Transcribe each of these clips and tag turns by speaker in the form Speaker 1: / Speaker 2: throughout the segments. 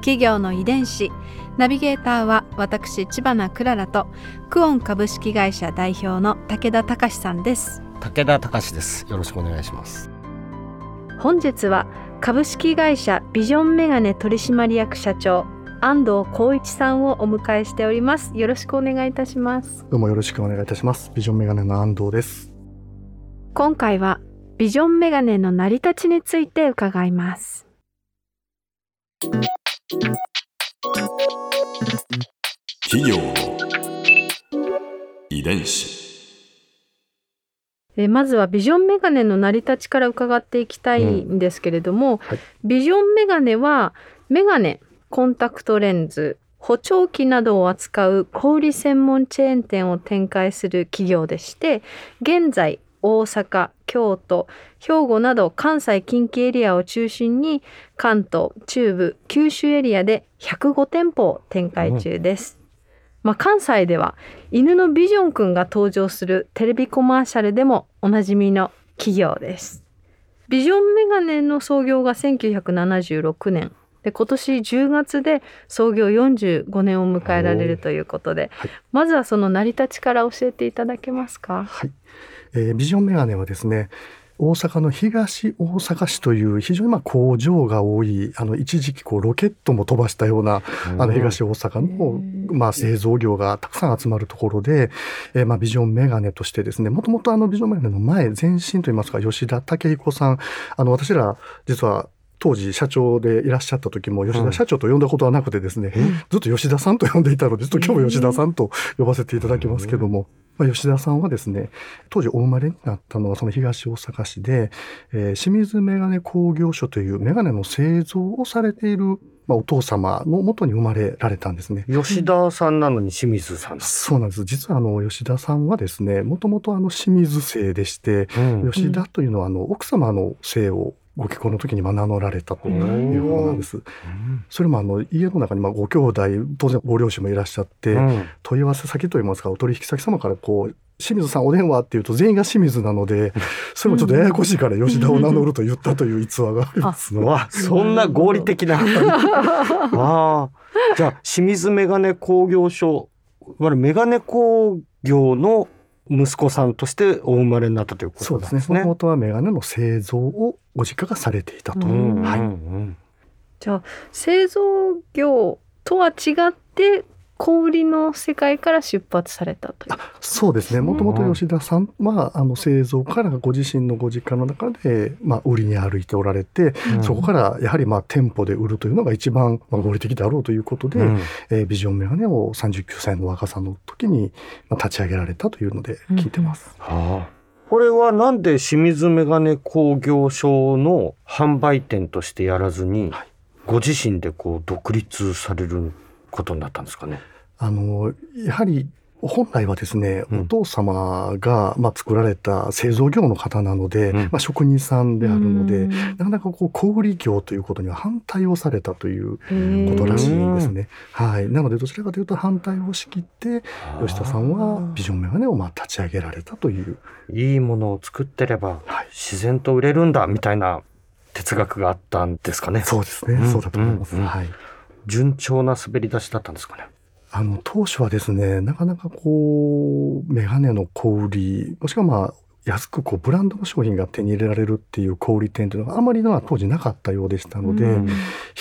Speaker 1: 企業の遺伝子。ナビゲーターは私千葉なクララとクオン株式会社代表の武田隆さんです。
Speaker 2: 武田隆です。よろしくお願いします。
Speaker 1: 本日は株式会社ビジョンメガネ取締役社長安藤光一さんをお迎えしております。よろしくお願いいたします。
Speaker 3: どうもよろしくお願いいたします。ビジョンメガネの安藤です。
Speaker 1: 今回はビジョンメガネの成り立ちについて伺います
Speaker 4: 企業の遺伝子。
Speaker 1: えまずはビジョンメガネの成り立ちから伺っていきたいんですけれども、
Speaker 3: はい
Speaker 1: ビジョンメガネはメガネコンタクトレンズ補聴器などを扱う小売専門チェーン店を展開する企業でして現在大阪京都兵庫など関西近畿エリアを中心に関東中部九州エリアで105店舗を展開中です。まあ、関西では犬のビジョンくんが登場するテレビコマーシャルでもおなじみの企業です。ビジョンメガネの創業が1976年で今年10月で創業45年を迎えられるということで、
Speaker 3: はい。
Speaker 1: まずはその成り立ちから教えていただけますか？
Speaker 3: はい、えービジョンメガネはですね大阪の東大阪市という非常にまあ工場が多いあの一時期こうロケットも飛ばしたようなあの東大阪の、まあ、製造業がたくさん集まるところで、えーまあビジョンメガネとしてですねもともとあのビジョンメガネの前前身といいますか吉田武彦さんあの私ら実は当時社長でいらっしゃった時も吉田社長と呼んだことはなくてですね、ずっと吉田さんと呼んでいたの？で、ちょっと今日も吉田さんと呼ばせていただきますけども、まあ、吉田さんはですね、当時お生まれになったのはその東大阪市で、えー清水メガネ工業所というメガネの製造をされている、まあ、お父様の元に生まれられたんですね。
Speaker 2: 吉田さんなのに清水さんだ。
Speaker 3: そうなんです。実はあの吉田さんはですね、もともとあの清水姓でして、
Speaker 2: うん。
Speaker 3: 吉田というのはあの奥様の姓をご結婚の時にまあ名乗られたということなんです。それもあの家の中にまあご兄弟当然ご両親もいらっしゃって、
Speaker 2: うん
Speaker 3: 問い合わせ先といいますかお取引先様からこう清水さんお電話っていうと全員が清水なのでそれもちょっとややこしいから吉田を名乗ると言ったという逸話があります。
Speaker 2: そんな合理的な ああじゃあ清水メガネ工業所いわゆるメガネ工業の息子さんとしてお生まれになったというこ
Speaker 3: そうですね。
Speaker 2: ですね。
Speaker 3: もともとはメガネの製造をご実家がされていたと。
Speaker 1: うん
Speaker 2: うん
Speaker 3: はい。
Speaker 2: うん
Speaker 1: じゃあ製造業とは違って小売りの世界から出発されたという。
Speaker 3: そうですね。もともと吉田さんは、あの製造からご自身のご実家の中で、まあ、売りに歩いておられて、
Speaker 2: うん
Speaker 3: そこからやはりまあ店舗で売るというのが一番まあ合理的だろうということで、
Speaker 2: うん
Speaker 3: えービジョンメガネを39歳の若さの時にまあ立ち上げられたというので聞いてます。
Speaker 2: はあこれはなんで清水メガネ工業所の販売店としてやらずに、
Speaker 3: はい
Speaker 2: ご自身でこう独立されることになったんですかね？
Speaker 3: あのやはり本来はですね、
Speaker 2: うん
Speaker 3: お父様が、まあ、作られた製造業の方なので、
Speaker 2: うん
Speaker 3: まあ、職人さんであるので、
Speaker 1: うん
Speaker 3: なかなかこう小売業ということには反対をされたということらしいんですね。はい。なのでどちらかというと反対を仕切って吉田さんはビジョンメガネをまあ立ち上げられたという。
Speaker 2: いいものを作ってれば
Speaker 3: はい。
Speaker 2: 自然と売れるんだみたいな哲学があったんですかね。
Speaker 3: そうですね。
Speaker 2: うん
Speaker 3: そうだと思います。
Speaker 2: うんうん
Speaker 3: はい。
Speaker 2: 順調な滑り出しだったんですかね。
Speaker 3: あの当初はですね、なかなかこうメガネの小売り、もしくはまあ安くこうブランドの商品が手に入れられるっていう小売店というのがあまりのは当時なかったようでしたので、
Speaker 2: うん。
Speaker 3: 比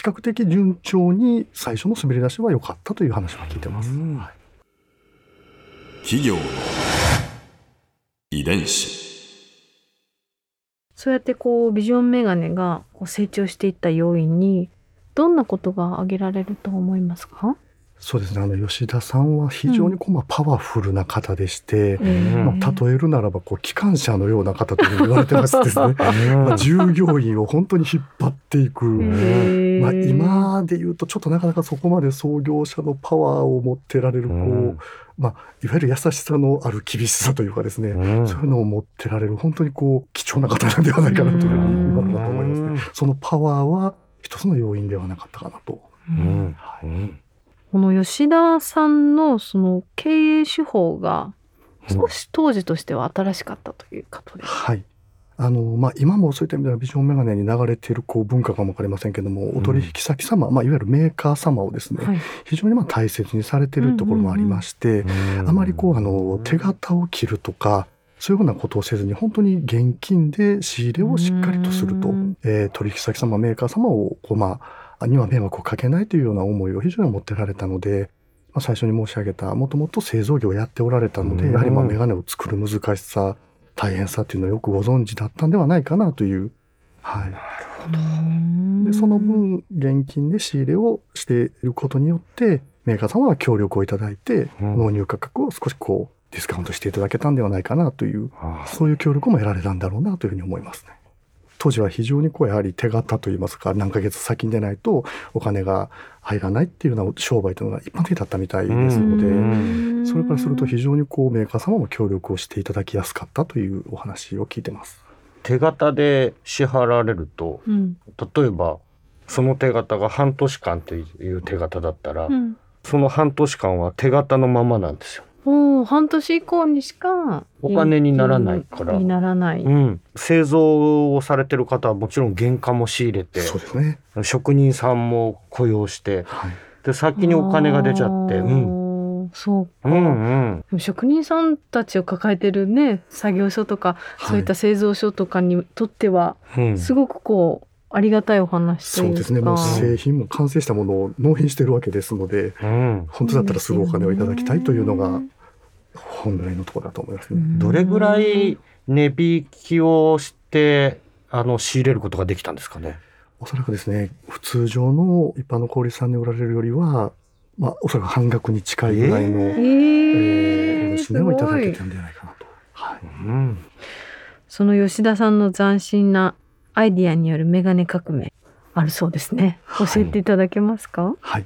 Speaker 3: 較的順調に最初の滑り出しは良かったという話は聞いてます。
Speaker 2: うん。
Speaker 3: はい。
Speaker 4: 企業の遺伝子。
Speaker 1: そうやってこうビジョンメガネがこう成長していった要因にどんなことが挙げられると思いますか？
Speaker 3: そうですね。あの吉田さんは非常にこう、まあ、パワフルな方でして、
Speaker 2: ん。
Speaker 3: まあ、例えるならばこう機関車のような方と言われてましてですね。まあ、従業員を本当に引っ張っていく。まあ、今で言うとちょっとなかなかそこまで創業者のパワーを持ってられるこう、
Speaker 2: うん。
Speaker 3: まあ、いわゆる優しさのある厳しさというかですね、
Speaker 2: うん。
Speaker 3: そういうのを持ってられる本当にこう貴重な方なんではないかなというふうだと思いますね。そのパワーは一つの要因ではなかったかなと。
Speaker 2: うん。
Speaker 3: はい。
Speaker 2: うん
Speaker 1: この吉田さんのその経営手法が少し当時としては新しかったということです。
Speaker 3: はい。あの、まあ、今もそういった意味ではビジョンメガネに流れているこう文化かもわかりませんけども、お取引先様、まあ、いわゆるメーカー様をですね、
Speaker 1: はい。
Speaker 3: 非常にまあ大切にされているところもありまして、あまりこう、あの、手形を切るとか、そういうようなことをせずに、本当に現金で仕入れをしっかりとすると
Speaker 1: うん、
Speaker 3: えー取引先様、メーカー様を、こう、まあ、には迷惑をかけないというような思いを非常に持ってられたので、まあ、最初に申し上げた、もともと製造業をやっておられたので、
Speaker 2: うん
Speaker 3: やはりまあメガネを作る難しさ、大変さっていうのをよくご存知だったんではないかなという。はい。で、その分、現金で仕入れをしていることによって、メーカー様は協力をいただいて、
Speaker 2: うん
Speaker 3: 納入価格を少しこう、ディスカウントしていただけたんではないかなという、
Speaker 2: あ
Speaker 3: そういう協力も得られたんだろうなというふうに思いますね。当時は非常にこうやはり手形といいますか何ヶ月先に出ないとお金が入らないっていうような商売というのが一般的だったみたいですので、
Speaker 2: うん
Speaker 3: それからすると非常にこうメーカー様も協力をしていただきやすかったというお話を聞いてます。
Speaker 2: 手形で支払われると
Speaker 1: うん。
Speaker 2: 例えばその手形が半年間という手形だったら、
Speaker 1: うん。
Speaker 2: その半年間は手形のままなんですよ。
Speaker 1: おお、半年以降にしか
Speaker 2: お金にならないから
Speaker 1: にならない。
Speaker 2: うん、製造をされてる方はもちろん原価も仕入れて
Speaker 3: そうですね。
Speaker 2: 職人さんも雇用して
Speaker 3: はい。
Speaker 2: で先にお金が出ちゃって、
Speaker 1: あ
Speaker 2: うん、
Speaker 1: ーそうか。
Speaker 2: うんうん
Speaker 1: 職人さんたちを抱えてるね作業所とか、そういった製造所とかにとっては
Speaker 2: うん
Speaker 1: すごくこうありがたいお話というか。
Speaker 3: そうですね。もう製品も完成したものを納品してるわけですので、
Speaker 2: うん
Speaker 3: 本当だったらすぐお金をいただきたいというのが本来のところだと思いますね。
Speaker 2: どれぐらい値引きをしてあの仕入れることができたんですかね？
Speaker 3: おそらくですね、普通常の一般の小売さんに売られるよりは、まあ、おそらく半額に近いぐらいの、
Speaker 1: え
Speaker 3: え
Speaker 1: ー、
Speaker 3: ー、
Speaker 1: す
Speaker 3: 値をいただけたんじゃないかなと。はい。
Speaker 2: うん
Speaker 1: その吉田さんの斬新なアイディアによるメガネ革命。あるそうですね。教えていただけますか？
Speaker 3: はい。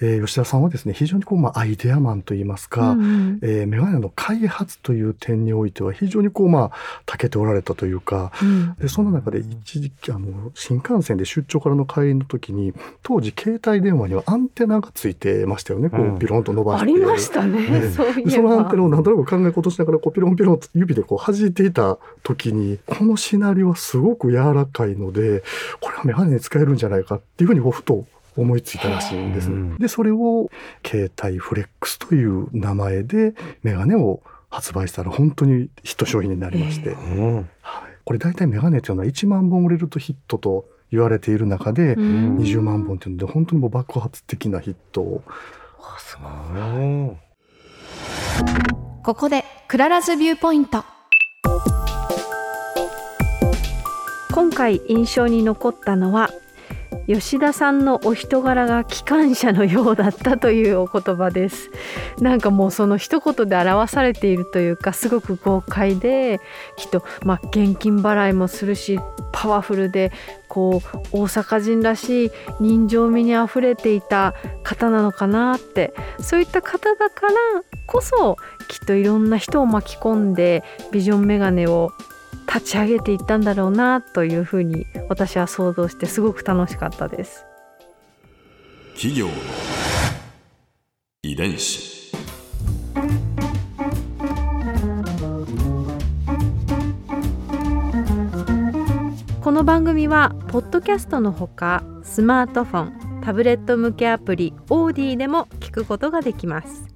Speaker 3: えー吉田さんはですね、非常にこう、まあ、アイデアマンといいますか、
Speaker 1: うんうん
Speaker 3: えーメガネの開発という点においては非常にこう、まあ、長けておられたというか、
Speaker 1: うん
Speaker 3: でその中で一時期あの新幹線で出張からの帰りの時に当時携帯電話にはアンテナがついてましたよねこ
Speaker 2: うん
Speaker 3: うピロンと伸ばして、
Speaker 1: ありましたね。
Speaker 3: ね
Speaker 1: そ
Speaker 3: そのアンテナを何となく考え事しながらこうピロンピロンと指でこう弾いていた時にこのシナリオはすごく柔らかいのでこれはメガネに使えるんじゃないかっていうふうにこうふと思いついたらしいんです
Speaker 2: うん。
Speaker 3: ね。でそれを携帯フレックスという名前でメガネを発売したら本当にヒット商品になりまして、これ大体メガネというのは1万本売れるとヒットと言われている中で、
Speaker 1: うん。
Speaker 3: 20万本というので本当にもう爆発的なヒットを。
Speaker 2: うん
Speaker 5: ここで Clara's Viewpoint。
Speaker 1: 今回印象に残ったのは吉田さんのお人柄が機関車のようだったというお言葉ですなんかもうその一言で表されているというかすごく豪快できっとまあ現金払いもするしパワフルでこう大阪人らしい人情味にあふれていた方なのかなってそういった方だからこそきっといろんな人を巻き込んでビジョンメガネを立ち上げていったんだろうなというふうに私は想像してすごく楽しかったです。
Speaker 4: 企業の遺伝子
Speaker 1: この番組はポッドキャストのほかスマートフォンタブレット向けアプリオーディでも聞くことができます